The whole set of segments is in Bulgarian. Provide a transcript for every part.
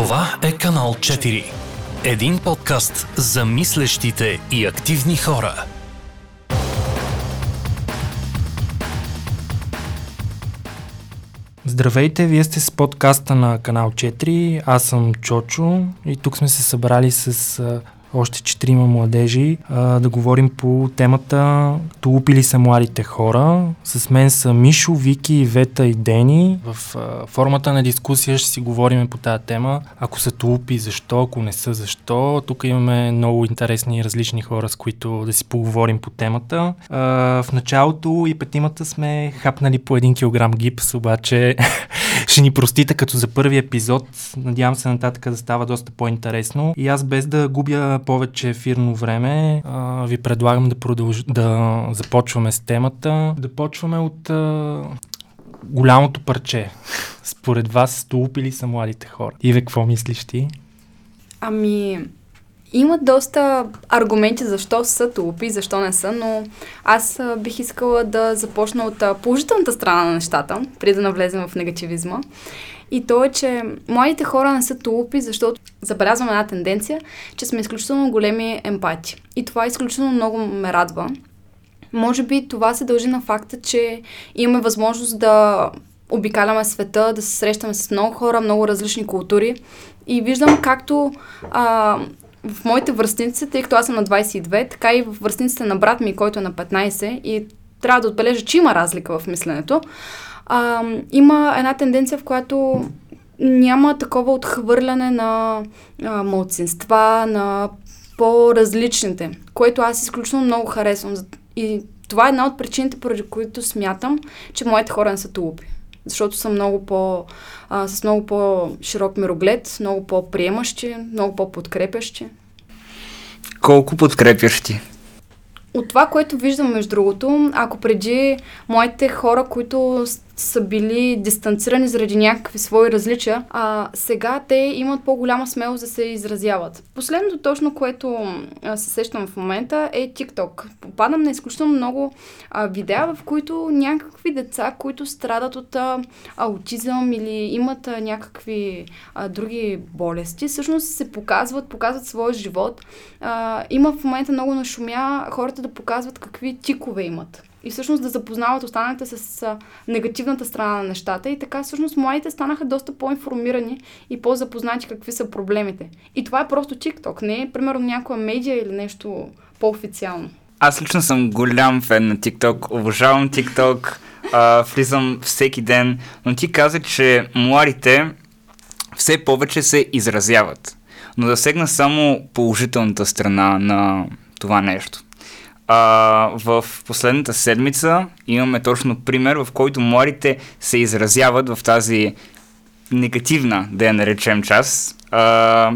Това е канал 4. Един подкаст за мислещите и активни хора. Здравейте, вие сте с подкаста на канал 4. Аз съм Чочо и тук сме се събрали с още четирима младежи а, да говорим по темата Тулупили са младите хора. С мен са Мишо, Вики, Вета и Дени. В а, формата на дискусия ще си говорим по тази тема. Ако са тулупи, защо? Ако не са, защо? Тук имаме много интересни и различни хора, с които да си поговорим по темата. А, в началото и петимата сме хапнали по един килограм гипс, обаче ще ни простите като за първи епизод. Надявам се нататък да става доста по-интересно. И аз без да губя повече ефирно време, ви предлагам да, продълж... да започваме с темата. Да почваме от голямото парче. Според вас, столупили са младите хора? Иве, какво мислиш ти? Ами, има доста аргументи защо са тулупи, защо не са, но аз бих искала да започна от положителната страна на нещата, преди да навлезем в негативизма. И то е, че младите хора не са тулупи, защото забелязвам една тенденция, че сме изключително големи емпати. И това изключително много ме радва. Може би това се дължи на факта, че имаме възможност да обикаляме света, да се срещаме с много хора, много различни култури. И виждам както а, в моите връстници, тъй като аз съм на 22, така и в връстниците на брат ми, който е на 15 и трябва да отбележа, че има разлика в мисленето а, има една тенденция, в която няма такова отхвърляне на а, младсинства, на по-различните, което аз изключително много харесвам. И това е една от причините, поради които смятам, че моите хора не са тулупи. Защото са много по, а, с много по-широк мироглед, много по-приемащи, много по-подкрепящи. Колко подкрепящи? От това, което виждам, между другото, ако преди моите хора, които са били дистанцирани заради някакви свои различия, а сега те имат по-голяма смелост да се изразяват. Последното точно, което се сещам в момента е TikTok. Попадам на изключително много а, видеа, в които някакви деца, които страдат от а, аутизъм или имат а, някакви а, други болести, всъщност се показват, показват своя живот. А, има в момента много нашумя хората да показват какви тикове имат и всъщност да запознават останалите с негативната страна на нещата. И така всъщност младите станаха доста по-информирани и по-запознати какви са проблемите. И това е просто TikTok, не е примерно някоя медия или нещо по-официално. Аз лично съм голям фен на TikTok, обожавам TikTok, а, влизам всеки ден, но ти каза, че младите все повече се изразяват. Но да сегна само положителната страна на това нещо. А, в последната седмица имаме точно пример, в който младите се изразяват в тази негативна, да я наречем част. А,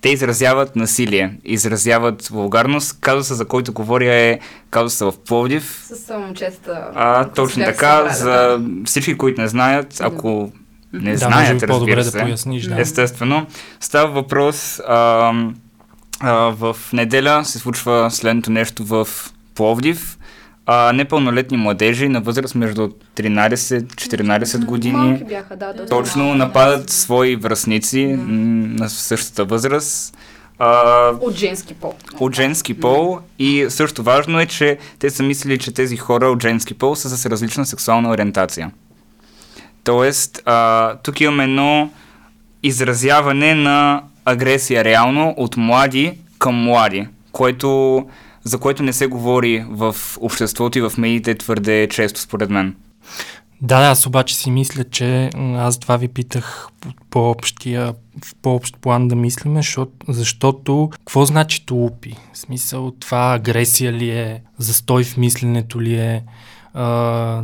те изразяват насилие, изразяват вулгарност. Казуса, за който говоря е казуса в Пловдив. С момчета. А, точно така, за да. всички, които не знаят, ако не да, знаят, разбира се, да поясниш, да. естествено, става въпрос а, в неделя се случва следното нещо в Пловдив. А, непълнолетни младежи на възраст между 13-14 години. Малки бяха, да. Доста Точно нападат свои връзници м- на същата възраст. А, От женски пол. от женски пол и също важно е, че те са мислили, че тези хора от женски пол са с различна сексуална ориентация. Тоест, а, тук имаме едно изразяване на агресия реално от млади към млади, което, за което не се говори в обществото и в медиите твърде често, според мен. Да, аз обаче си мисля, че аз това ви питах по-общия, в по-общ план да мислиме, защото, защото какво значи тулупи? В смисъл, това агресия ли е, застой в мисленето ли е, а,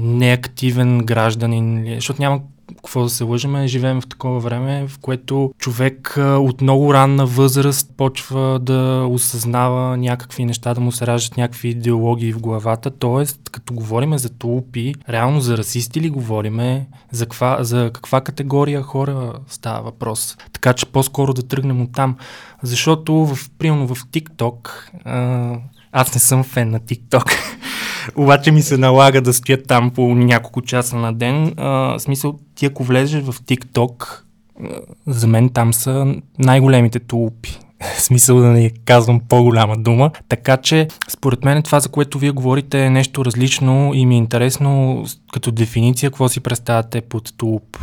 неактивен гражданин ли е, защото няма какво да се лъжеме, живеем в такова време, в което човек от много ранна възраст почва да осъзнава някакви неща, да му се раждат някакви идеологии в главата. Тоест, като говориме за тулупи, реално за расисти ли говориме, за каква, за каква категория хора става въпрос. Така че по-скоро да тръгнем от там. Защото, в, примерно в TikTok, аз не съм фен на TikTok, обаче ми се налага да стоя там по няколко часа на ден. А, смисъл, ти ако влезеш в TikTok, за мен там са най-големите тулупи. смисъл да не казвам по-голяма дума. Така че, според мен това, за което вие говорите е нещо различно и ми е интересно като дефиниция, какво си представяте под тулуп.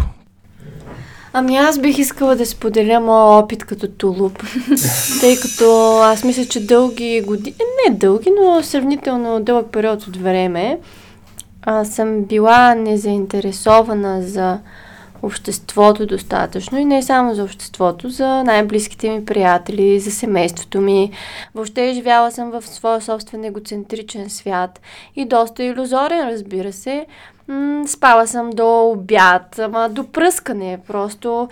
Ами аз бих искала да споделя моя опит като тулуп, тъй като аз мисля, че дълги години, не дълги, но сравнително дълъг период от време, а, съм била незаинтересована за обществото достатъчно и не само за обществото, за най-близките ми приятели, за семейството ми. Въобще живяла съм в своя собствен егоцентричен свят и доста иллюзорен, разбира се. Спала съм до обяд, ама до пръскане. Просто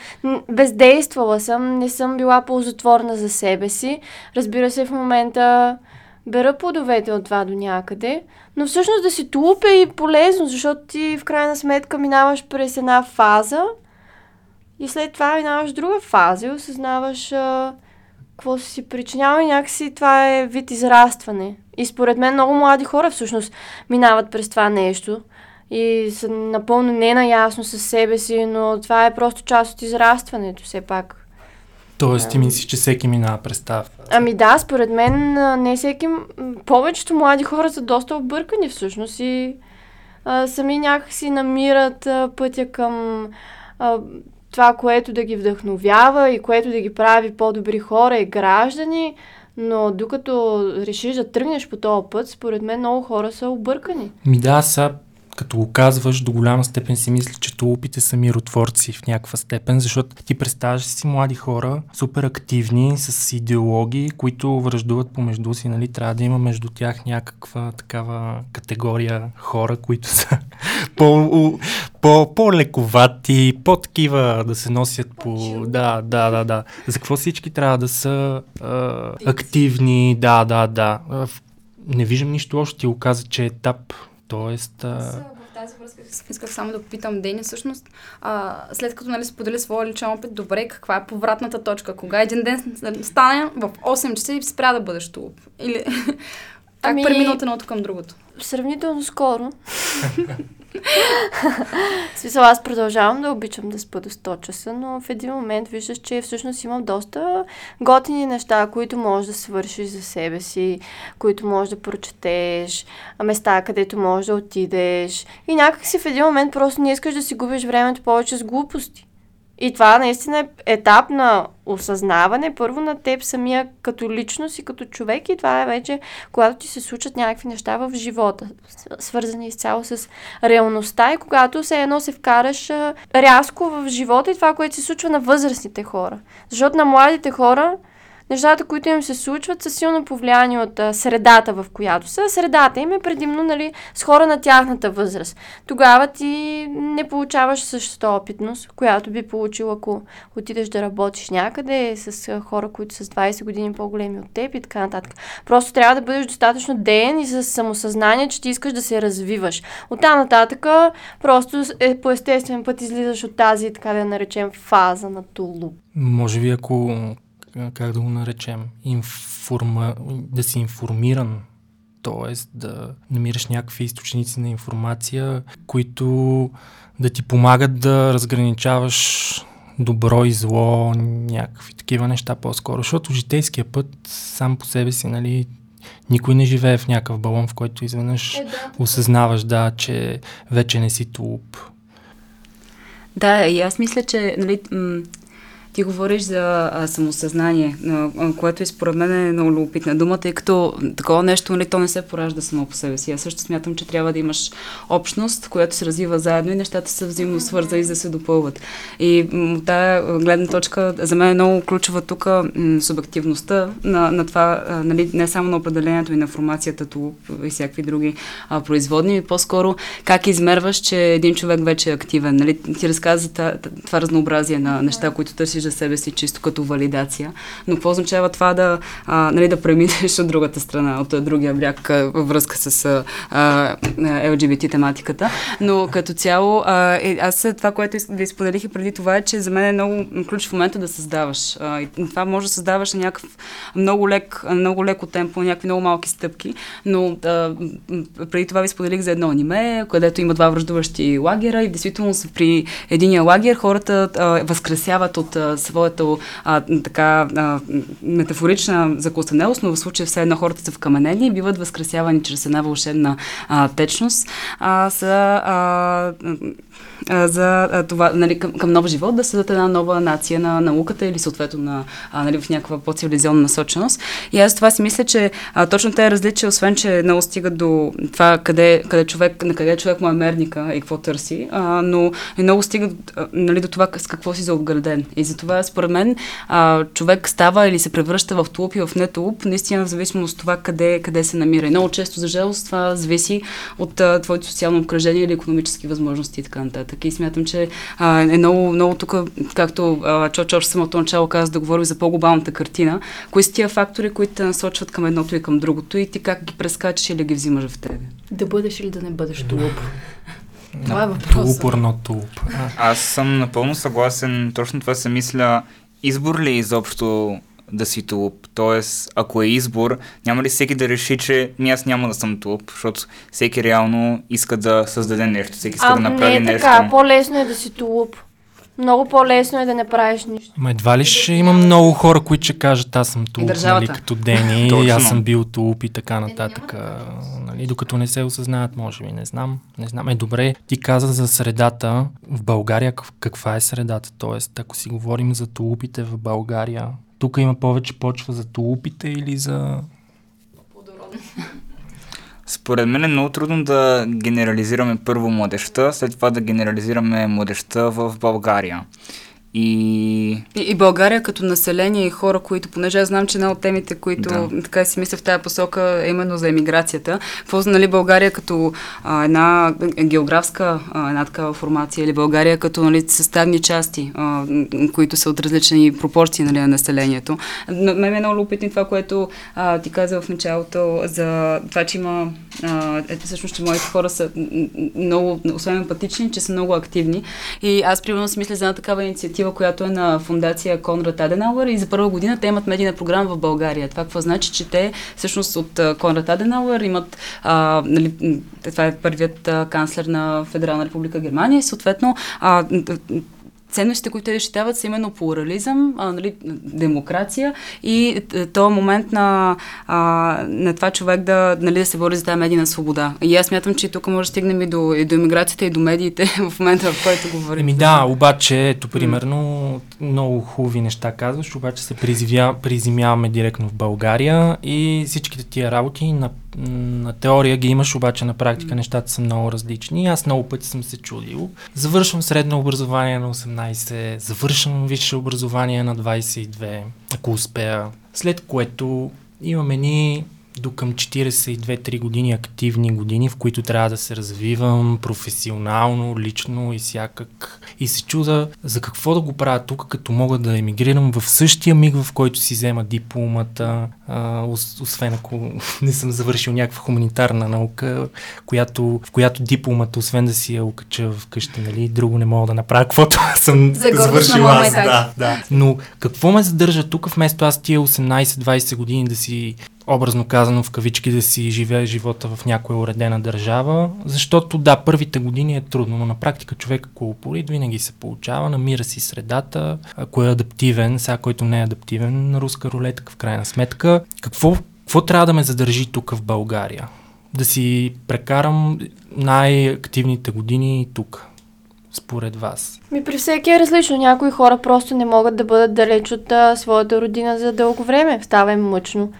бездействала съм, не съм била ползотворна за себе си. Разбира се, в момента бера плодовете от това до някъде, но всъщност да си тулуп е и полезно, защото ти в крайна сметка минаваш през една фаза и след това минаваш друга фаза и осъзнаваш а, какво си си причинява и някакси това е вид израстване. И според мен много млади хора всъщност минават през това нещо и са напълно ненаясно със себе си, но това е просто част от израстването все пак. Тоест ти мислиш, че всеки минава през тази Ами да, според мен не всеки, повечето млади хора са доста объркани всъщност и а, сами някакси намират а, пътя към а, това, което да ги вдъхновява и което да ги прави по-добри хора и граждани, но докато решиш да тръгнеш по този път, според мен много хора са объркани. Ми да, са като го казваш, до голяма степен си мисля, че тулупите са миротворци в някаква степен, защото ти представяш си млади хора, супер активни, с идеологии, които връждуват помежду си, нали? Трябва да има между тях някаква такава категория хора, които са по, по, по-лековати, по-такива да се носят по... Да, да, да, да. За какво всички трябва да са а, активни? Да, да, да. Не виждам нищо още. Ти го каза, че етап Тоест... А... В тази връзка исках само да попитам Дени, всъщност, а, след като нали, сподели своя личен опит, добре, каква е повратната точка? Кога един ден стане в 8 часа и спря да бъдеш тук? Или как ами... премина от едното към другото? Сравнително скоро. в смисъл, аз продължавам да обичам да спа до 100 часа, но в един момент виждаш, че всъщност имам доста готини неща, които можеш да свършиш за себе си, които можеш да прочетеш, места, където можеш да отидеш. И някак си в един момент просто не искаш да си губиш времето повече с глупости. И това наистина е етап на осъзнаване, първо на теб самия като личност и като човек и това е вече, когато ти се случат някакви неща в живота, свързани изцяло с реалността и когато се едно се вкараш рязко в живота и това, което се случва на възрастните хора. Защото на младите хора нещата, които им се случват, са силно повлияни от а, средата, в която са. Средата им е предимно нали, с хора на тяхната възраст. Тогава ти не получаваш същата опитност, която би получил, ако отидеш да работиш някъде с а, хора, които са с 20 години по-големи от теб и така нататък. Просто трябва да бъдеш достатъчно ден и с самосъзнание, че ти искаш да се развиваш. От там нататък просто е, по естествен път излизаш от тази, така да я наречем, фаза на тулуп. Може би ако как да го наречем, информа, да си информиран, т.е. да намираш някакви източници на информация, които да ти помагат да разграничаваш добро и зло, някакви такива неща по-скоро, защото житейския път сам по себе си, нали, никой не живее в някакъв балон, в който изведнъж е, да. осъзнаваш, да, че вече не си тулуп. Да, и аз мисля, че нали, ти говориш за а, самосъзнание, а, което и според мен е много любопитна дума, тъй като такова нещо, нали, то не се поражда само по себе си. Аз също смятам, че трябва да имаш общност, която се развива заедно и нещата са взаимно свързани, за да се допълват. И тая гледна точка за мен е много ключова тук субективността на, на това, а, нали, не само на определението и на формацията ту и всякакви други а, производни, по-скоро как измерваш, че един човек вече е активен. Нали? Ти разказа това разнообразие на неща, които търсиш за себе си чисто като валидация. Но какво означава това да, а, нали, да преминеш от другата страна, от другия бряг във връзка с а, а, LGBT тематиката. Но като цяло, а, е, аз това, което ви споделих и преди това е, че за мен е много ключов в момента да създаваш. А, и това може да създаваш някакъв много лек, много леко темпо, някакви много малки стъпки, но а, преди това ви споделих за едно аниме, където има два връждуващи лагера и действително при единия лагер хората а, възкрасяват от а, своето а, така а, метафорична закостенелост, но в случая все едно хората са вкаменени и биват възкрасявани чрез една вълшебна а, течност. А, за, а, а, за а, това, нали, към, към нов живот, да създадат една нова нация на науката или съответно на, а, нали, в някаква по-цивилизационна насоченост. И аз това си мисля, че а, точно тези различия, освен, че много стигат до това къде, къде човек, на къде човек му е мерника и какво търси, а, но и много стигат а, нали, до това с какво си заобграден. И затова, според мен, а, човек става или се превръща в тулуп и в не тулуп, наистина в зависимост от това къде, къде се намира. И много често, за жалост, това зависи от а, твоето социално обкръжение или економически възможности и така нататък. И смятам, че а, е много, много тук, както Чо още самото начало каза, да говорим за по-глобалната картина. Кои са тия фактори, които те насочват към едното и към другото и ти как ги прескачаш или ги взимаш в тебе? Да бъдеш или да не бъдеш тулуп. Това е въпросът. not тулуп. Аз съм напълно съгласен. Точно това се мисля. Избор ли е изобщо да си тулуп? Тоест, ако е избор, няма ли всеки да реши, че ми аз няма да съм тулуп, защото всеки реално иска да създаде нещо, всеки иска А, да направи не е нещо. така. По-лесно е да си тулуп. Много по-лесно е да не правиш нищо. Ма едва ли ще има много хора, които ще кажат аз съм тулуп, нали, като Дени, аз съм бил тулуп и така нататък. а, Нали, докато не се осъзнаят, може би, не знам. Не знам. Е, добре, ти каза за средата в България. как- Каква е средата? Тоест, ако си говорим за тулупите в България, тук има повече почва за тулупите или за... Според мен е много трудно да генерализираме първо младеща, след това да генерализираме младеща в България. И И, и България като население и хора, които, понеже аз знам, че една от темите, които Да. така си мисля в тази посока е именно за емиграцията. Какво нали, България като а, една географска а, една такава формация или България като нали, съставни части, а, които са от различни пропорции нали, на населението. На мен е много любопитно това, което а, ти каза в началото за това, че има а, е, всъщност, че моите хора са много, освен емпатични, че са много активни. И аз примерно си мисля за една такава инициатива, която е на фундация Конрад Аденауър и за първа година те имат медийна програма в България. Това какво значи, че те всъщност от Конрад Аденауър имат, а, нали, това е първият канцлер на Федерална република Германия и съответно а, ценностите, които те защитават, са именно плурализъм, а, нали, демокрация и т- този момент на, а, на това човек да, нали, да се бори за тази медийна свобода. И аз смятам, че тук може да стигнем и до, и до иммиграцията, и до медиите в момента, в който говорим. Еми да, обаче, ето, примерно, много хубави неща казваш, обаче се приземяваме директно в България и всичките тия работи на, на теория ги имаш, обаче на практика нещата са много различни. Аз много пъти съм се чудил. Завършвам средно образование на 18, завършвам висше образование на 22, ако успея. След което имам едни до към 42-3 години активни години, в които трябва да се развивам професионално, лично и всякак. И се чуда за какво да го правя тук, като мога да емигрирам в същия миг, в който си взема дипломата, а, ос- освен ако не съм завършил някаква хуманитарна наука, която, в която дипломата, освен да си я окача вкъщи, нали, друго не мога да направя, каквото съм За завършил аз. Да, да. Но какво ме задържа тук, вместо аз тия 18-20 години да си образно казано в кавички да си живее живота в някоя уредена държава, защото да, първите години е трудно, но на практика човек ако упорит винаги се получава, намира си средата, ако е адаптивен, сега който не е адаптивен на руска рулетка в крайна сметка. Какво, какво трябва да ме задържи тук в България? Да си прекарам най-активните години тук, според вас. Ми при всеки е различно. Някои хора просто не могат да бъдат далеч от а, своята родина за дълго време. Става им мъчно.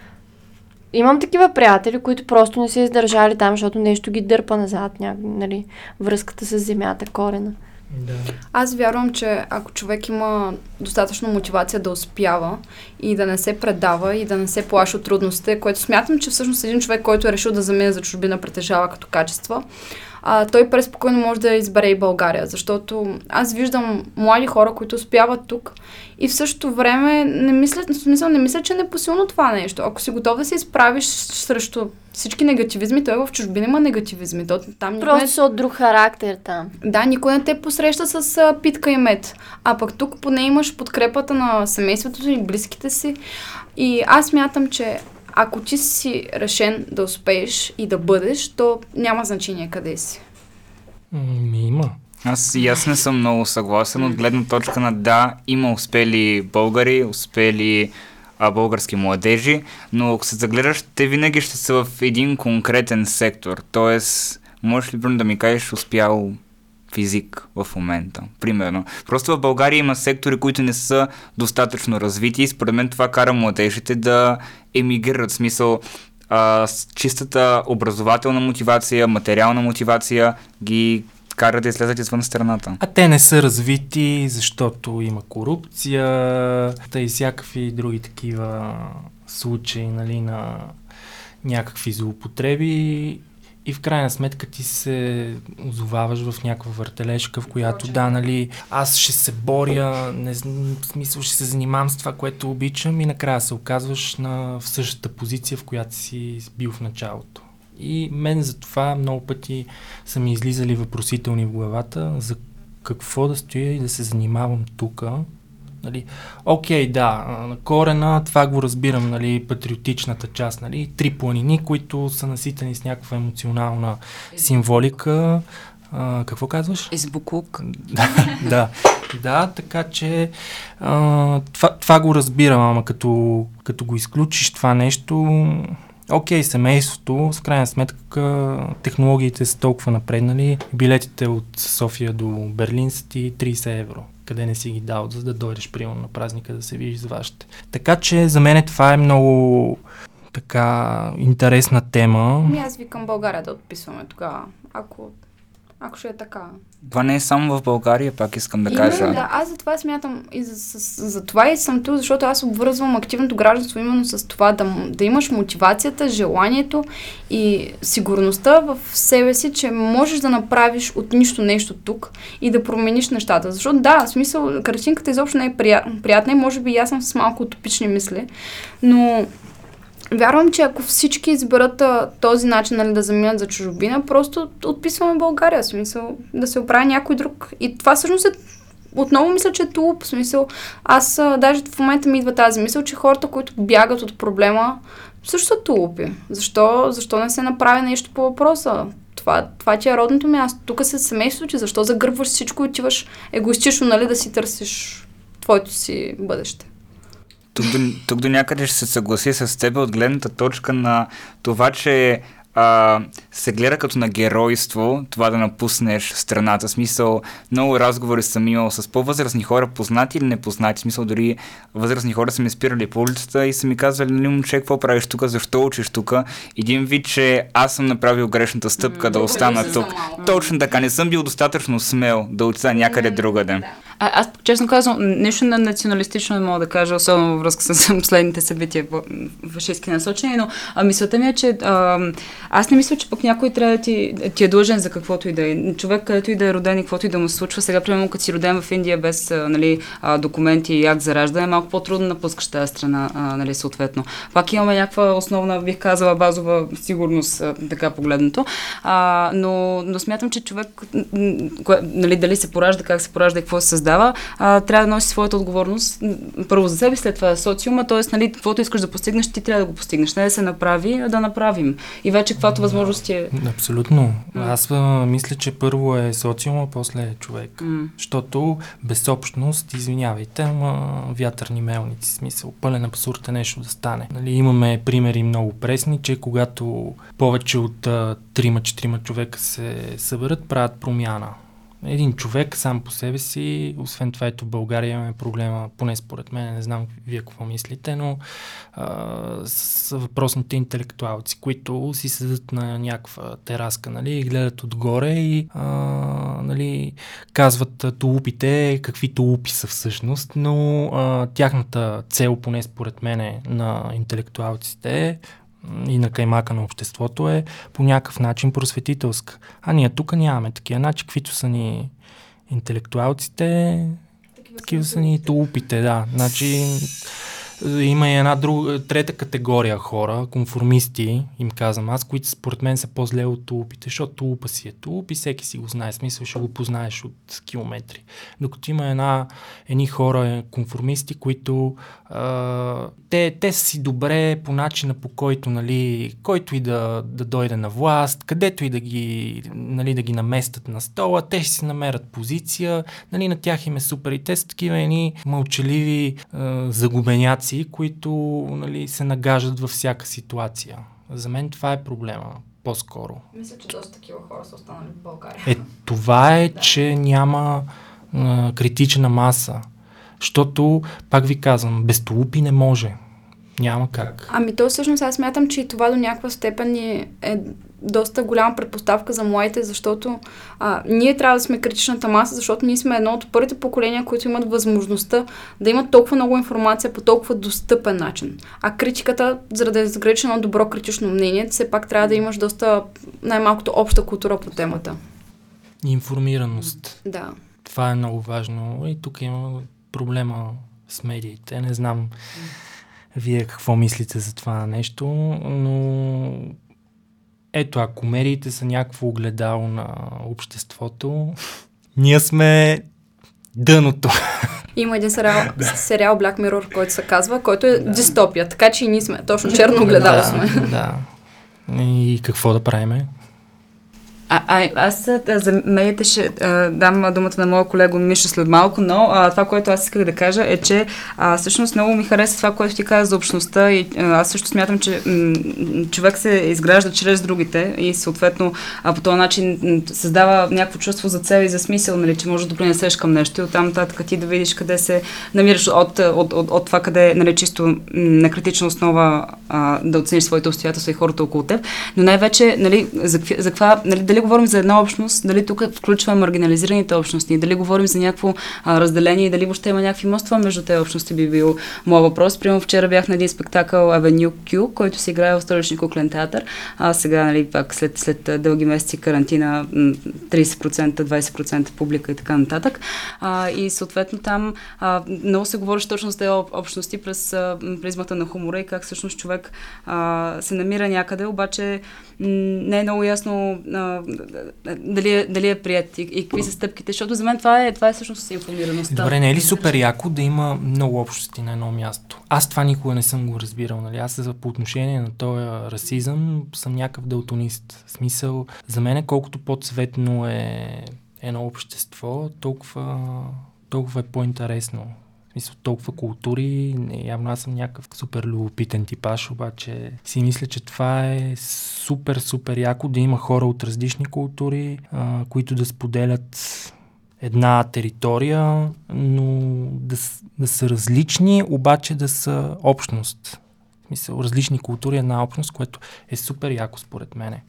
Имам такива приятели, които просто не са издържали там, защото нещо ги дърпа назад, ня... нали, връзката с земята, корена. Да. Аз вярвам, че ако човек има достатъчно мотивация да успява и да не се предава и да не се плаши от трудностите, което смятам, че всъщност един човек, който е решил да замине за чужбина, притежава като качества, а, той преспокойно може да избере и България, защото аз виждам млади хора, които успяват тук и в същото време не мислят, в смисъл не мисля, че е непосилно това нещо. Ако си готов да се изправиш срещу всички негативизми, той в чужбина има негативизми. То, там никой не Просто са от друг характер там. да, никой не те посреща с а, питка и мед. А пък тук поне имаш подкрепата на семейството и близките си. И аз мятам, че ако ти си решен да успееш и да бъдеш, то няма значение къде си. Ми има. Аз и аз не съм много съгласен от гледна точка на да, има успели българи, успели а, български младежи, но ако се загледаш, те винаги ще са в един конкретен сектор. Тоест, можеш ли да ми кажеш успял физик в момента, примерно. Просто в България има сектори, които не са достатъчно развити и според мен това кара младежите да емигрират. В смисъл, а, с чистата образователна мотивация, материална мотивация ги кара да излезат извън страната. А те не са развити, защото има корупция, та и всякакви други такива случаи нали, на някакви злоупотреби и в крайна сметка ти се озоваваш в някаква въртележка, в която да, нали, аз ще се боря, не, в смисъл ще се занимавам с това, което обичам и накрая се оказваш на, в същата позиция, в която си бил в началото. И мен за това много пъти са ми излизали въпросителни в главата за какво да стоя и да се занимавам тук. Нали, окей, да, на корена това го разбирам, нали, патриотичната част, нали, три планини, които са наситени с някаква емоционална символика. А, какво казваш? Избукук. да, да, да, така че а, това, това го разбирам, ама като, като го изключиш това нещо, Окей, okay, семейството, в крайна сметка технологиите са толкова напреднали. Билетите от София до Берлин са ти 30 евро. Къде не си ги дал, за да дойдеш примерно на празника да се видиш с вашите. Така че за мен това е много така интересна тема. Ми аз викам България да отписваме тогава, ако ако ще е така. Това не е само в България, пак искам да Именно, кажа. да, аз за това смятам и за, за, за това и съм тук, защото аз обвързвам активното гражданство именно с това да, да имаш мотивацията, желанието и сигурността в себе си, че можеш да направиш от нищо нещо тук и да промениш нещата. Защото да, в смисъл, картинката изобщо не е приятна и може би и аз съм с малко утопични мисли, но Вярвам, че ако всички изберат този начин нали, да заминат за чужбина, просто отписваме България, в смисъл да се оправи някой друг. И това всъщност е отново мисля, че е тулуп, в смисъл. Аз а, даже в момента ми идва тази мисъл, че хората, които бягат от проблема, също са тулупи. Защо, защо не се направи нещо по въпроса? Това, това ти е родното място. Тук се семейството че защо загърбваш всичко и отиваш егоистично, нали, да си търсиш твоето си бъдеще. Тук до, тук до някъде ще се съгласи с теб от гледната точка на това, че а, се гледа като на геройство това да напуснеш страната. Смисъл, много разговори съм имал с по-възрастни хора, познати или непознати. Смисъл, дори възрастни хора са ми спирали по улицата и са ми казвали, нали, момче, какво правиш тук, защо учиш тук? Един вид, че аз съм направил грешната стъпка mm, да остана тук. Точно така, не съм бил достатъчно смел да отида някъде mm, другаде. Да. А, аз, честно казвам, нещо на националистично не мога да кажа, особено във връзка с последните събития в фашистски насочени, но а, мисълта ми е, че а, аз не мисля, че пък някой трябва да ти, ти е длъжен за каквото и да е. Човек, където и да е роден и каквото и да му се случва. Сега, примерно, като си роден в Индия без а, нали, а, документи и акт за раждане, е малко по-трудно напускаш тази страна, а, нали, съответно. Пак имаме някаква основна, бих казала, базова сигурност, а, така погледнато. А, но, но смятам, че човек, кое, нали, дали се поражда, как се поражда и какво се създава, а, трябва да носи своята отговорност първо за себе, след това социума, т.е. Нали, каквото искаш да постигнеш, ти трябва да го постигнеш. Не да се направи, а да направим. И вече каквато възможност е. Абсолютно. Аз а, мисля, че първо е социума, после е човек. Mm. Защото без общност, извинявайте, ама вятърни мелници, смисъл, пълен абсурд е нещо да стане. Нали, имаме примери много пресни, че когато повече от трима-четирима човека се съберат, правят промяна един човек сам по себе си, освен това ето България имаме проблема, поне според мен, не знам вие какво мислите, но а, с въпросните интелектуалци, които си седат на някаква тераска, нали, гледат отгоре и а, нали, казват тулупите какви тулупи са всъщност, но а, тяхната цел, поне според мен, на интелектуалците е и на каймака на обществото е по някакъв начин просветителска. А ние тук нямаме такива. Значи, каквито са ни интелектуалците, такива, са ни тулупите, да. Значи, Има и една друга, трета категория хора, конформисти, им казвам аз, които според мен са по-зле от тулупите, защото тулупа си е тулуп и всеки си го знае, смисъл ще го познаеш от километри. Докато има една, едни хора, конформисти, които а, те, те са си добре по начина по който, нали, който и да, да дойде на власт, където и да ги, нали, да ги наместят на стола, те ще си намерят позиция, нали, на тях им е супер и те са такива едни мълчаливи а, загубеняци, които нали, се нагаждат във всяка ситуация. За мен това е проблема по-скоро. Мисля, че доста такива хора са останали в България. Е, това е, да. че няма а, критична маса. Защото, пак ви казвам, без толупи не може. Няма как. Ами то всъщност аз смятам, че и това до някаква степен е доста голяма предпоставка за младите, защото а, ние трябва да сме критичната маса, защото ние сме едно от първите поколения, които имат възможността да имат толкова много информация по толкова достъпен начин. А критиката, за да изградиш едно добро критично мнение, все пак трябва да имаш доста най-малкото обща култура по темата. Информираност. Да. Това е много важно. И тук има проблема с медиите. Не знам вие какво мислите за това нещо, но ето, ако медиите са някакво огледало на обществото, ние сме дъното. Има един сериал, сериал Black Mirror, който се казва, който е да. дистопия, така че и ние сме. Точно черно огледало да, сме. Да. И какво да правиме? А, а, аз за медиите ще а, дам думата на моя колега Миша след малко, но а, това, което аз исках да кажа е, че а, всъщност много ми хареса това, което ти каза за общността и а, аз също смятам, че м- човек се изгражда чрез другите и съответно а, по този начин създава някакво чувство за цел и за смисъл, нали, че може да допринесеш към нещо и оттам нататък ти да видиш къде се намираш от, от, от, от това къде нали, чисто на критична основа а, да оцениш своите обстоятелства и хората около теб, но най-вече нали, за, за каква, нали, дали говорим за една общност, дали тук включва маргинализираните общности, дали говорим за някакво а, разделение, дали въобще има някакви мостове между тези общности би бил моят въпрос. Примерно вчера бях на един спектакъл Avenue Q, който се играе в столичния куклен театър, а сега, нали, пак след, след дълги месеци карантина, 30%, 20% публика и така нататък. А, и съответно там а, много се говори точно за тези общности през а, призмата на хумора и как всъщност човек а, се намира някъде, обаче не е много ясно а, дали, е, дали е прият и, и какви са стъпките, защото за мен това е, това е всъщност информираността. Добре, не е ли супер яко да има много общности на едно място? Аз това никога не съм го разбирал. Нали? Аз по отношение на този расизъм съм някакъв делтонист. В смисъл, за мен колкото по-цветно е едно общество, толкова, толкова е по-интересно смисъл, толкова култури, не, явно аз съм някакъв супер любопитен типаж, обаче си мисля, че това е супер, супер яко да има хора от различни култури, а, които да споделят една територия, но да, да са различни, обаче да са общност. В различни култури, една общност, което е супер яко според мене.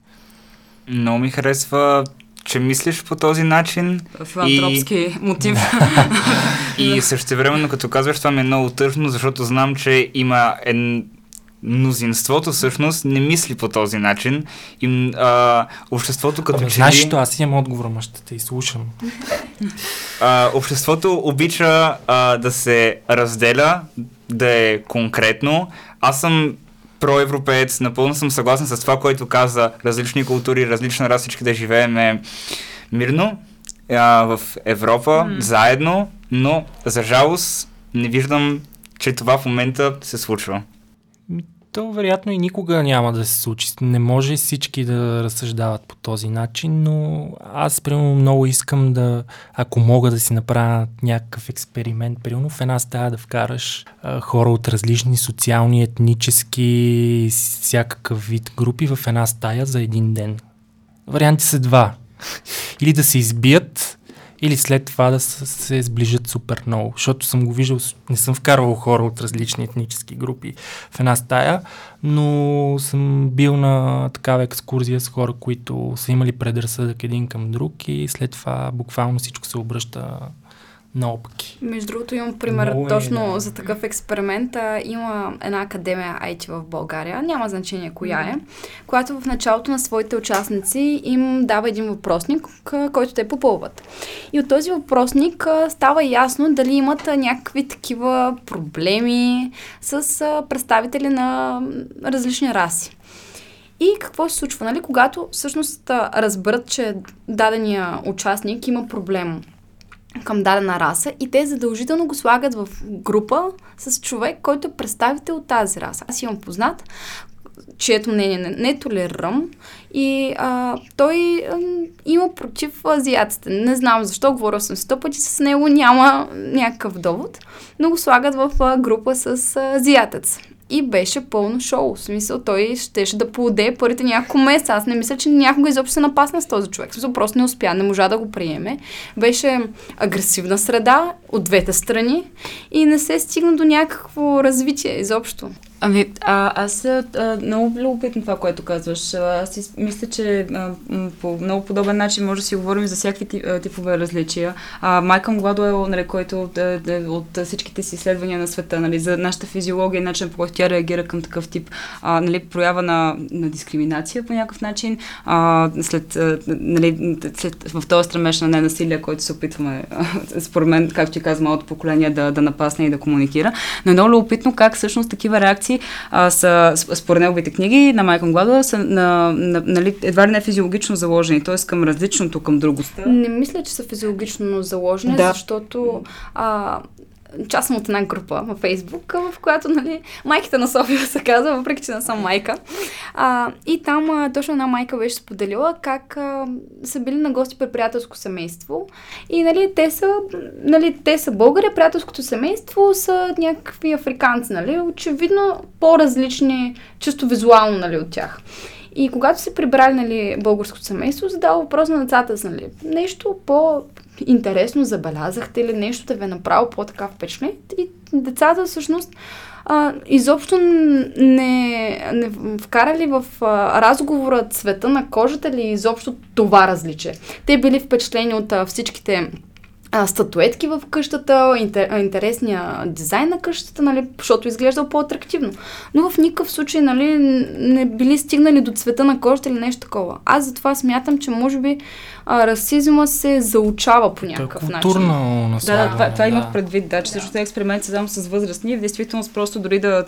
Много ми харесва че мислиш по този начин. Филантропски и... мотив. и също времено, като казваш, това ми е много тъжно, защото знам, че има ен... мнозинството всъщност не мисли по този начин. И а, обществото като Абе, че Знаеш, ли... аз имам отговор, ма ще те изслушам. А, обществото обича а, да се разделя, да е конкретно. Аз съм проевропеец, напълно съм съгласен с това, което каза различни култури, различна раса, всички да живеем мирно а, в Европа, mm. заедно, но за жалост не виждам, че това в момента се случва. То вероятно и никога няма да се случи. Не може всички да разсъждават по този начин, но аз примерно много искам да, ако мога да си направя някакъв експеримент, примерно в една стая да вкараш а, хора от различни социални, етнически, всякакъв вид групи в една стая за един ден. Варианти са два. Или да се избият, или след това да се сближат супер много. Защото съм го виждал, не съм вкарвал хора от различни етнически групи в една стая, но съм бил на такава екскурзия с хора, които са имали предразсъдък един към друг и след това буквално всичко се обръща нопки. Между другото имам пример Много е, точно да. за такъв експеримент. А, има една академия IT в България, няма значение коя е, която в началото на своите участници им дава един въпросник, който те попълват. И от този въпросник а, става ясно дали имат а, някакви такива проблеми с а, представители на различни раси. И какво се случва, нали? Когато всъщност разберат, че дадения участник има проблем към дадена раса и те задължително го слагат в група с човек, който е представител от тази раса. Аз имам познат, чието мнение не, не толерирам и а, той а, има против азиатите. Не знам защо, говорил съм сто пъти с него, няма някакъв довод, но го слагат в а, група с азиатец. И беше пълно шоу. В смисъл, той щеше да поуде първите няколко месеца. Аз не мисля, че някога изобщо се напасна с този човек. В смисъл, просто не успя, не можа да го приеме. Беше агресивна среда от двете страни и не се стигна до някакво развитие изобщо. Ами, а, аз а, много любопитно това, което казваш. Аз мисля, че а, по много подобен начин може да си говорим за всякакви ти- а, типове различия. А, Майкъл Гладуел, нали, който да, от всичките си изследвания на света, нали, за нашата физиология и начин по който тя реагира към такъв тип а, нали, проява на, на дискриминация по някакъв начин, а, след, а, нали, след, в този стремеж на ненасилие, който се опитваме, според мен, както ти казвам, от поколение да, да напасне и да комуникира. Но е много любопитно как всъщност такива реакции а, са, според неговите книги на Майкъл Гладуел, са на, на, нали, едва ли не физиологично заложени, т.е. към различното, към другостта. Не мисля, че са физиологично заложени, Да. защото а, част съм от една група във Фейсбук, в която, нали, майките на София се казва, въпреки че не съм майка. А, и там а, точно една майка беше споделила как а, са били на гости при приятелско семейство. И, нали, те са, нали, те са българи, приятелското семейство са някакви африканци, нали, очевидно по-различни, чисто визуално, нали, от тях. И когато се прибрали нали, българското семейство, задава въпрос на децата нали, нещо по-интересно забелязахте ли, нещо да ви е направило по-така впечатление. И децата всъщност а, изобщо не, не вкарали в а, разговора цвета на кожата ли изобщо това различие. Те били впечатлени от а, всичките а, статуетки в къщата, интер, интересния дизайн на къщата, нали, защото изглежда по-атрактивно. Но в никакъв случай нали, не били стигнали до цвета на кожата или нещо такова. Аз затова смятам, че може би а, расизма се заучава по е някакъв начин. културно Да, наслагване. да, това, това имах предвид, да, че също тези експерименти са само с възрастни и в действителност просто дори да...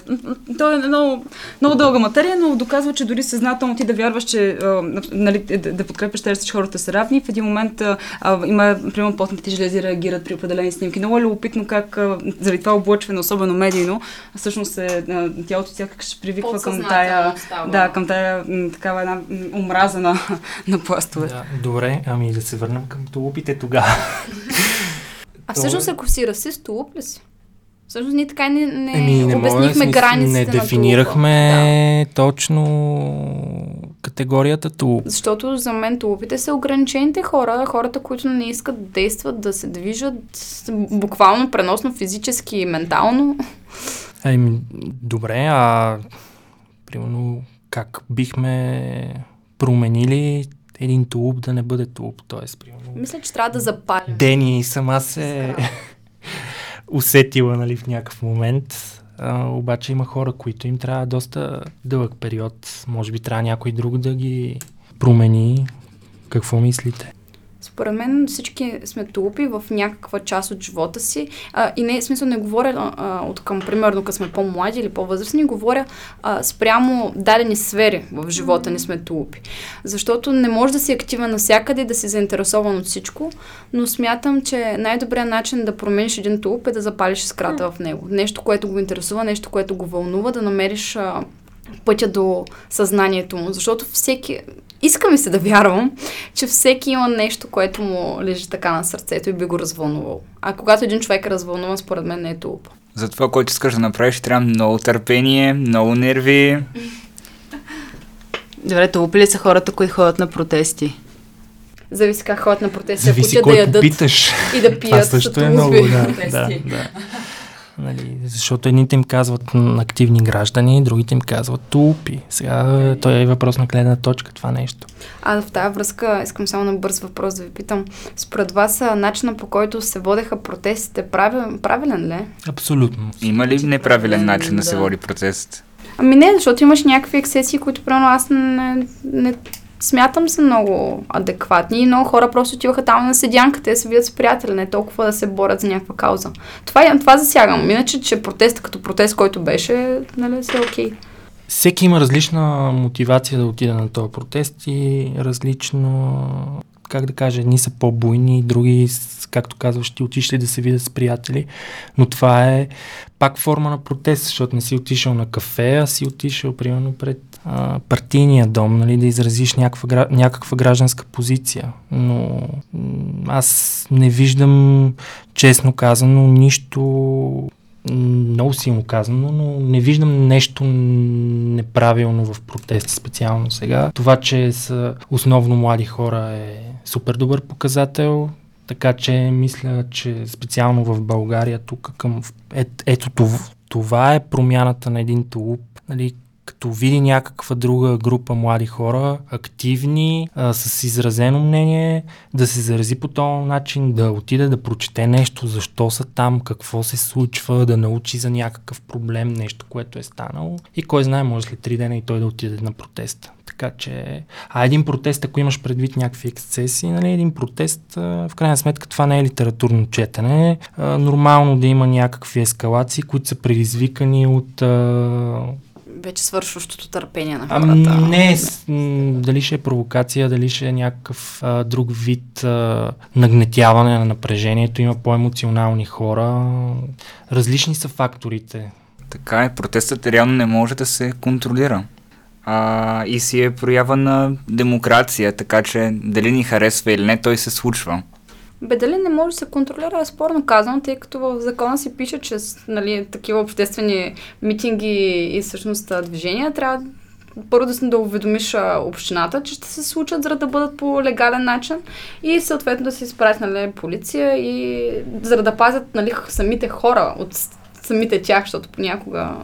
То е много, много дълга материя, но доказва, че дори съзнателно ти да вярваш, че а, нали, да, да подкрепяш тези че хората са равни. В един момент а, а, има, примерно, потните желези реагират при определени снимки. Много е любопитно как а, заради това облъчване, особено медийно, всъщност е, а, тялото сякаш ще привиква към тая, да, към тая м, такава една омраза на, на пластове. Да, добре, ами да се върнем към тулупите тогава. А всъщност, ако си расист, тулуп ли си? Всъщност ние така не, не, Еми, не мога, обяснихме смисъл, границите Не тулупа. дефинирахме точно категорията тулуп. Защото за мен тулупите са ограничените хора, хората, които не искат да действат, да се движат буквално, преносно, физически и ментално. Ами, добре, а примерно как бихме променили един тулуп да не бъде тулуп? Тоест, примерно, Мисля, че трябва да запалим. Дени сама се усетила нали, в някакъв момент. А, обаче има хора, които им трябва доста дълъг период. Може би трябва някой друг да ги промени. Какво мислите? Според мен всички сме тулупи в някаква част от живота си. А, и не, смисъл не говоря а, от към, примерно, като сме по-млади или по-възрастни, говоря а, спрямо дадени сфери в живота ни сме тулупи. Защото не може да си активен навсякъде и да си заинтересован от всичко, но смятам, че най-добрият начин да промениш един тулуп е да запалиш искрата в него. Нещо, което го интересува, нещо, което го вълнува, да намериш а, пътя до съзнанието му. Защото всеки, иска ми се да вярвам, че всеки има нещо, което му лежи така на сърцето и би го развълнувал. А когато един човек е развълнуван, според мен не е тулуп. За това, което искаш да направиш, трябва много търпение, много нерви. Добре, тълпи ли са хората, които ходят на протести? Зависи как ходят на протести, Зависи ако кой да ядат попиташ. и да Това пият също са е много, да, да, протести. да. Нали, защото едните им казват активни граждани, другите им казват тулупи. Сега той е въпрос на гледна точка това нещо. А в тази връзка искам само на бърз въпрос да ви питам. Според вас начина по който се водеха протестите правил, правилен ли? е? Абсолютно. Има ли неправилен начин да се Да. води протест? Ами не, защото имаш някакви ексесии, които примерно аз не, не смятам са много адекватни и много хора просто отиваха там на седянка, те се видят с приятели, не толкова да се борят за някаква кауза. Това, е- това засягам. Иначе, че протеста като протест, който беше, нали, все окей. Всеки има различна мотивация да отиде на този протест и различно, как да кажа, едни са по-буйни, други, както казваш, ти отишли да се видят с приятели, но това е пак форма на протест, защото не си отишъл на кафе, а си отишъл, примерно, пред а, партийния дом, нали, да изразиш някаква, някаква гражданска позиция. Но аз не виждам, честно казано, нищо много силно казано, но не виждам нещо неправилно в протеста специално сега. Това, че са основно млади хора е супер добър показател, така че мисля, че специално в България тук към... Е, ето това, е промяната на един тулуп. Нали, като види някаква друга група млади хора, активни, а, с изразено мнение, да се зарази по този начин, да отиде да прочете нещо, защо са там, какво се случва, да научи за някакъв проблем, нещо, което е станало. И кой знае, може след три дена и той да отиде на протеста. Така че, а един протест, ако имаш предвид някакви ексцеси, нали, един протест, в крайна сметка това не е литературно четене. Нормално да има някакви ескалации, които са предизвикани от Вече свършващото търпение на хората. Ами не, с, м, дали ще е провокация, дали ще е някакъв а, друг вид а, нагнетяване на напрежението, има по-емоционални хора. Различни са факторите. Така е, протестът реално не може да се контролира. А, и си е проява на демокрация, така че дали ни харесва или не, той се случва. Бе, дали не може да се контролира, е спорно казано, тъй като в закона си пише, че нали, такива обществени митинги и всъщност движения трябва първо да, да уведомиш общината, че ще се случат, за да бъдат по легален начин и съответно да се изпрати нали, полиция и за да пазят нали, самите хора от самите тях, защото понякога...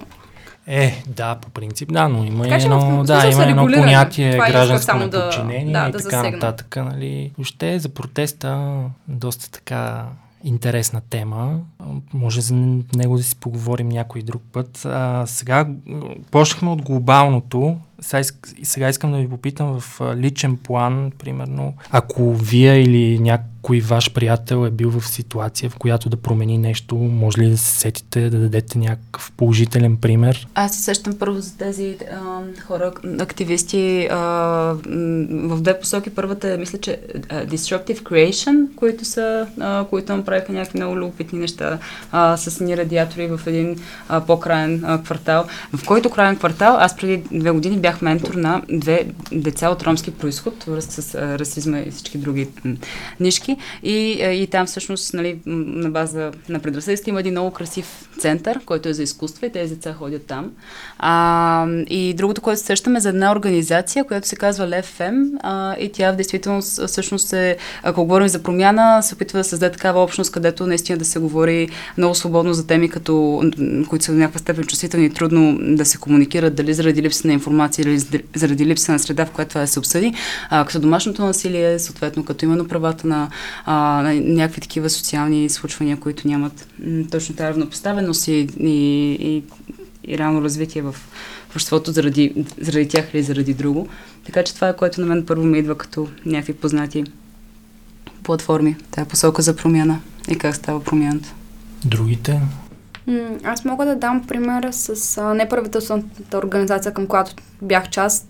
Е, да, по принцип, да, но има Така в едно, смисъл да, има едно понятие Това исках гражданско само да- да, и да така засегна. нататък. Нали. Въобще за протеста доста така интересна тема. Може за него да си поговорим някой друг път. А, сега почнахме от глобалното. Сега, сега искам да ви попитам в личен план, примерно, ако вие или някой ваш приятел е бил в ситуация, в която да промени нещо, може ли да се сетите да дадете някакъв положителен пример? Аз се сещам първо за тези а, хора, активисти а, в две посоки. Първата е, мисля, че а, Disruptive Creation, които са, а, които направиха някакви много любопитни неща а, с ни радиатори в един а, по-краен а, квартал. В който краен квартал, аз преди две години бях ментор на две деца от ромски происход, връзка с расизма и всички други нишки. И, и там всъщност, нали, на база на предразсъдъците има един много красив център, който е за изкуство и тези деца ходят там. А, и другото, което се сещаме за една организация, която се казва LevFem а, и тя в действителност всъщност е, ако говорим за промяна, се опитва да създаде такава общност, където наистина да се говори много свободно за теми, като, които са в някаква степен чувствителни и трудно да се комуникират, дали заради липса на информация или заради- липса на среда, в която това се обсъди, а, като домашното насилие, съответно като именно правата на, а, на някакви такива социални случвания, които нямат м, точно тази равнопоставеност и, и, и, и реално развитие в обществото заради, заради тях или заради друго. Така че това е което на мен първо ми идва като някакви познати платформи, тая посока за промяна и как става промяната. Другите? Аз мога да дам пример с а, неправителствената организация, към която бях част,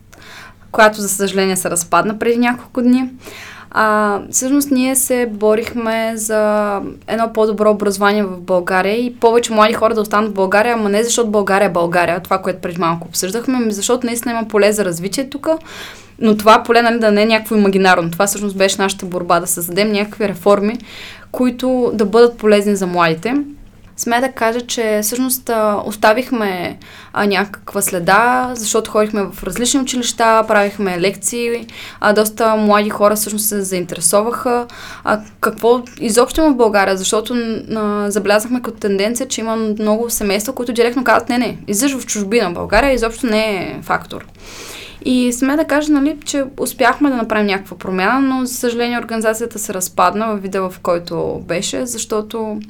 която за съжаление се разпадна преди няколко дни. А, всъщност ние се борихме за едно по-добро образование в България и повече млади хора да останат в България, ама не защото България е България, това, което преди малко обсъждахме, ами защото наистина има поле за развитие тук, но това поле нали, да не е някакво имагинарно. Това всъщност беше нашата борба, да създадем някакви реформи, които да бъдат полезни за младите. Смея да кажа, че всъщност оставихме а, някаква следа, защото ходихме в различни училища, правихме лекции, а доста млади хора всъщност се заинтересоваха. А, какво изобщо има в България, защото а, забелязахме като тенденция, че има много семейства, които директно казват, не, не, излизаш в чужбина. България изобщо не е фактор. И сме да кажа, нали, че успяхме да направим някаква промяна, но за съжаление организацията се разпадна в вида, в който беше, защото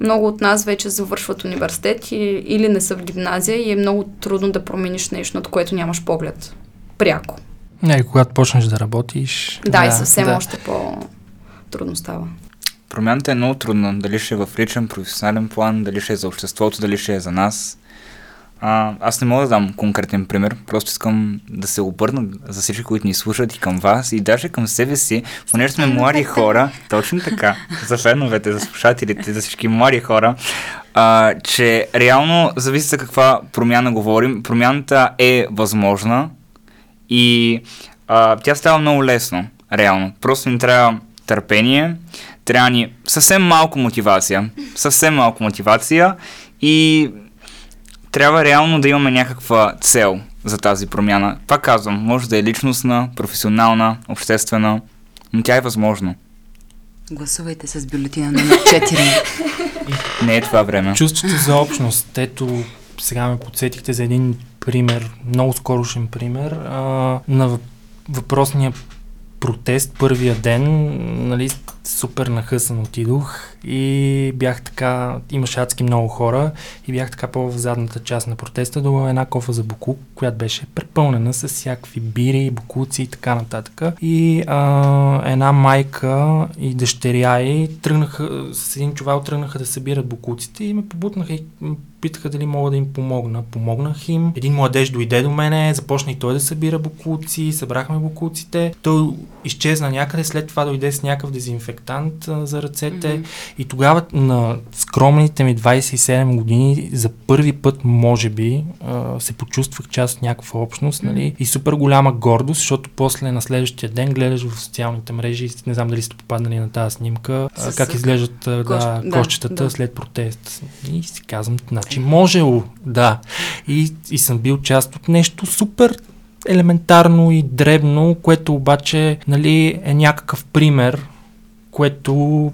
много от нас вече завършват университет или, или не са в гимназия и е много трудно да промениш нещо, над което нямаш поглед. Пряко. Не, когато почнеш да работиш. Да, да и съвсем да. още по-трудно става. Промяната е много трудна. Дали ще е в личен, професионален план, дали ще е за обществото, дали ще е за нас. А, аз не мога да дам конкретен пример, просто искам да се обърна за всички, които ни слушат и към вас и даже към себе си, понеже сме млади хора, точно така, за феновете, за слушателите, за всички млади хора, а, че реално зависи за каква промяна говорим. Промяната е възможна и а, тя става много лесно, реално. Просто ни трябва търпение, трябва ни съвсем малко мотивация, съвсем малко мотивация и трябва реално да имаме някаква цел за тази промяна. Пак казвам, може да е личностна, професионална, обществена, но тя е възможна. Гласувайте с бюлетина номер 4. Не е това време. Чувството за общност. Ето, сега ме подсетихте за един пример, много скорошен пример, а, на въпросния протест първия ден, нали, супер нахъсан отидох и бях така, имаше адски много хора и бях така по в задната част на протеста до една кофа за буклук, която беше препълнена с всякакви бири, букуци и така нататък. И а, една майка и дъщеря и тръгнаха, с един чувал тръгнаха да събират букуците и ме побутнаха и питаха дали мога да им помогна. Помогнах им. Един младеж дойде до мене, започна и той да събира букуци, събрахме букуците. Той изчезна някъде, след това дойде с някакъв дезинфектант а, за ръцете. Mm-hmm. И тогава на скромните ми 27 години за първи път, може би, се почувствах част от някаква общност, нали? И супер голяма гордост, защото после на следващия ден гледаш в социалните мрежи, не знам дали сте попаднали на тази снимка, а, как изглеждат да, да, кощетата да. след протест. И си казвам, значи можело, да. И, и съм бил част от нещо супер елементарно и дребно, което обаче нали, е някакъв пример, което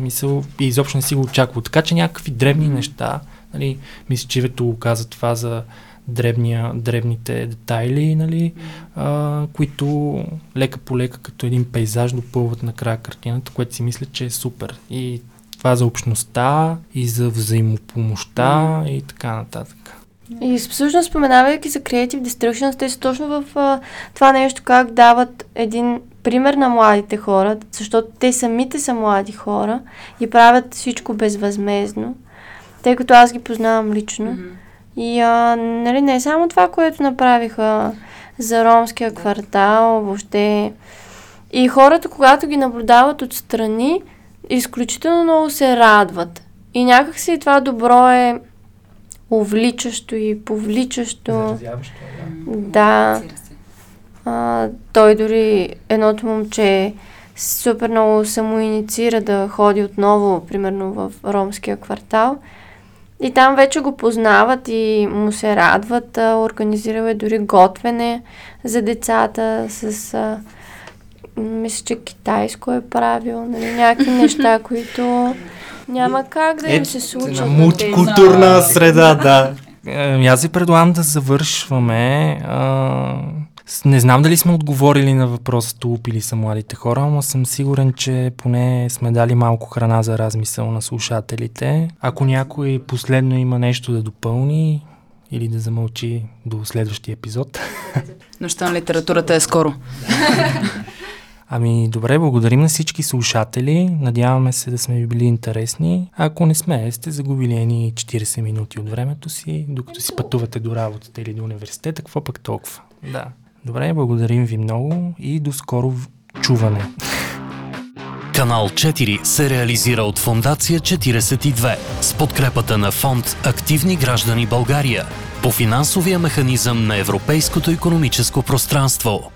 смисъл и изобщо не си го очаквал. Така че някакви дребни неща, нали, мисля, че Ивето го каза това за дребния, дребните детайли, нали, а, които лека по лека като един пейзаж допълват накрая картината, което си мисля, че е супер. И това за общността и за взаимопомощта и така нататък. И всъщност споменавайки за Creative Destruction, те са точно в а, това нещо, как дават един пример на младите хора, защото те самите са млади хора и правят всичко безвъзмезно, тъй като аз ги познавам лично. Mm-hmm. И а, нали, не е само това, което направиха за ромския квартал, въобще. И хората, когато ги наблюдават отстрани, изключително много се радват. И някакси това добро е увличащо и повличащо. да. да. А, той дори едното момче супер много самоинициира да ходи отново, примерно в ромския квартал. И там вече го познават и му се радват. А, организирал е дори готвене за децата с... А, мисля, че китайско е правил, нали, някакви неща, които няма как да им е, се случат. Мултикултурна среда, да. Ами, аз ви предлагам да завършваме. А, не знам дали сме отговорили на въпроса тулупили са младите хора, но съм сигурен, че поне сме дали малко храна за размисъл на слушателите. Ако някой последно има нещо да допълни или да замълчи до следващия епизод. Нощта на литературата е скоро. Ами добре, благодарим на всички слушатели. Надяваме се да сме ви били интересни. Ако не сме, сте загубили едни 40 минути от времето си, докато си пътувате до работата или до университета. Какво пък толкова? Да. Добре, благодарим ви много и до скоро чуване. Канал 4 се реализира от Фондация 42 с подкрепата на фонд Активни граждани България по финансовия механизъм на Европейското економическо пространство.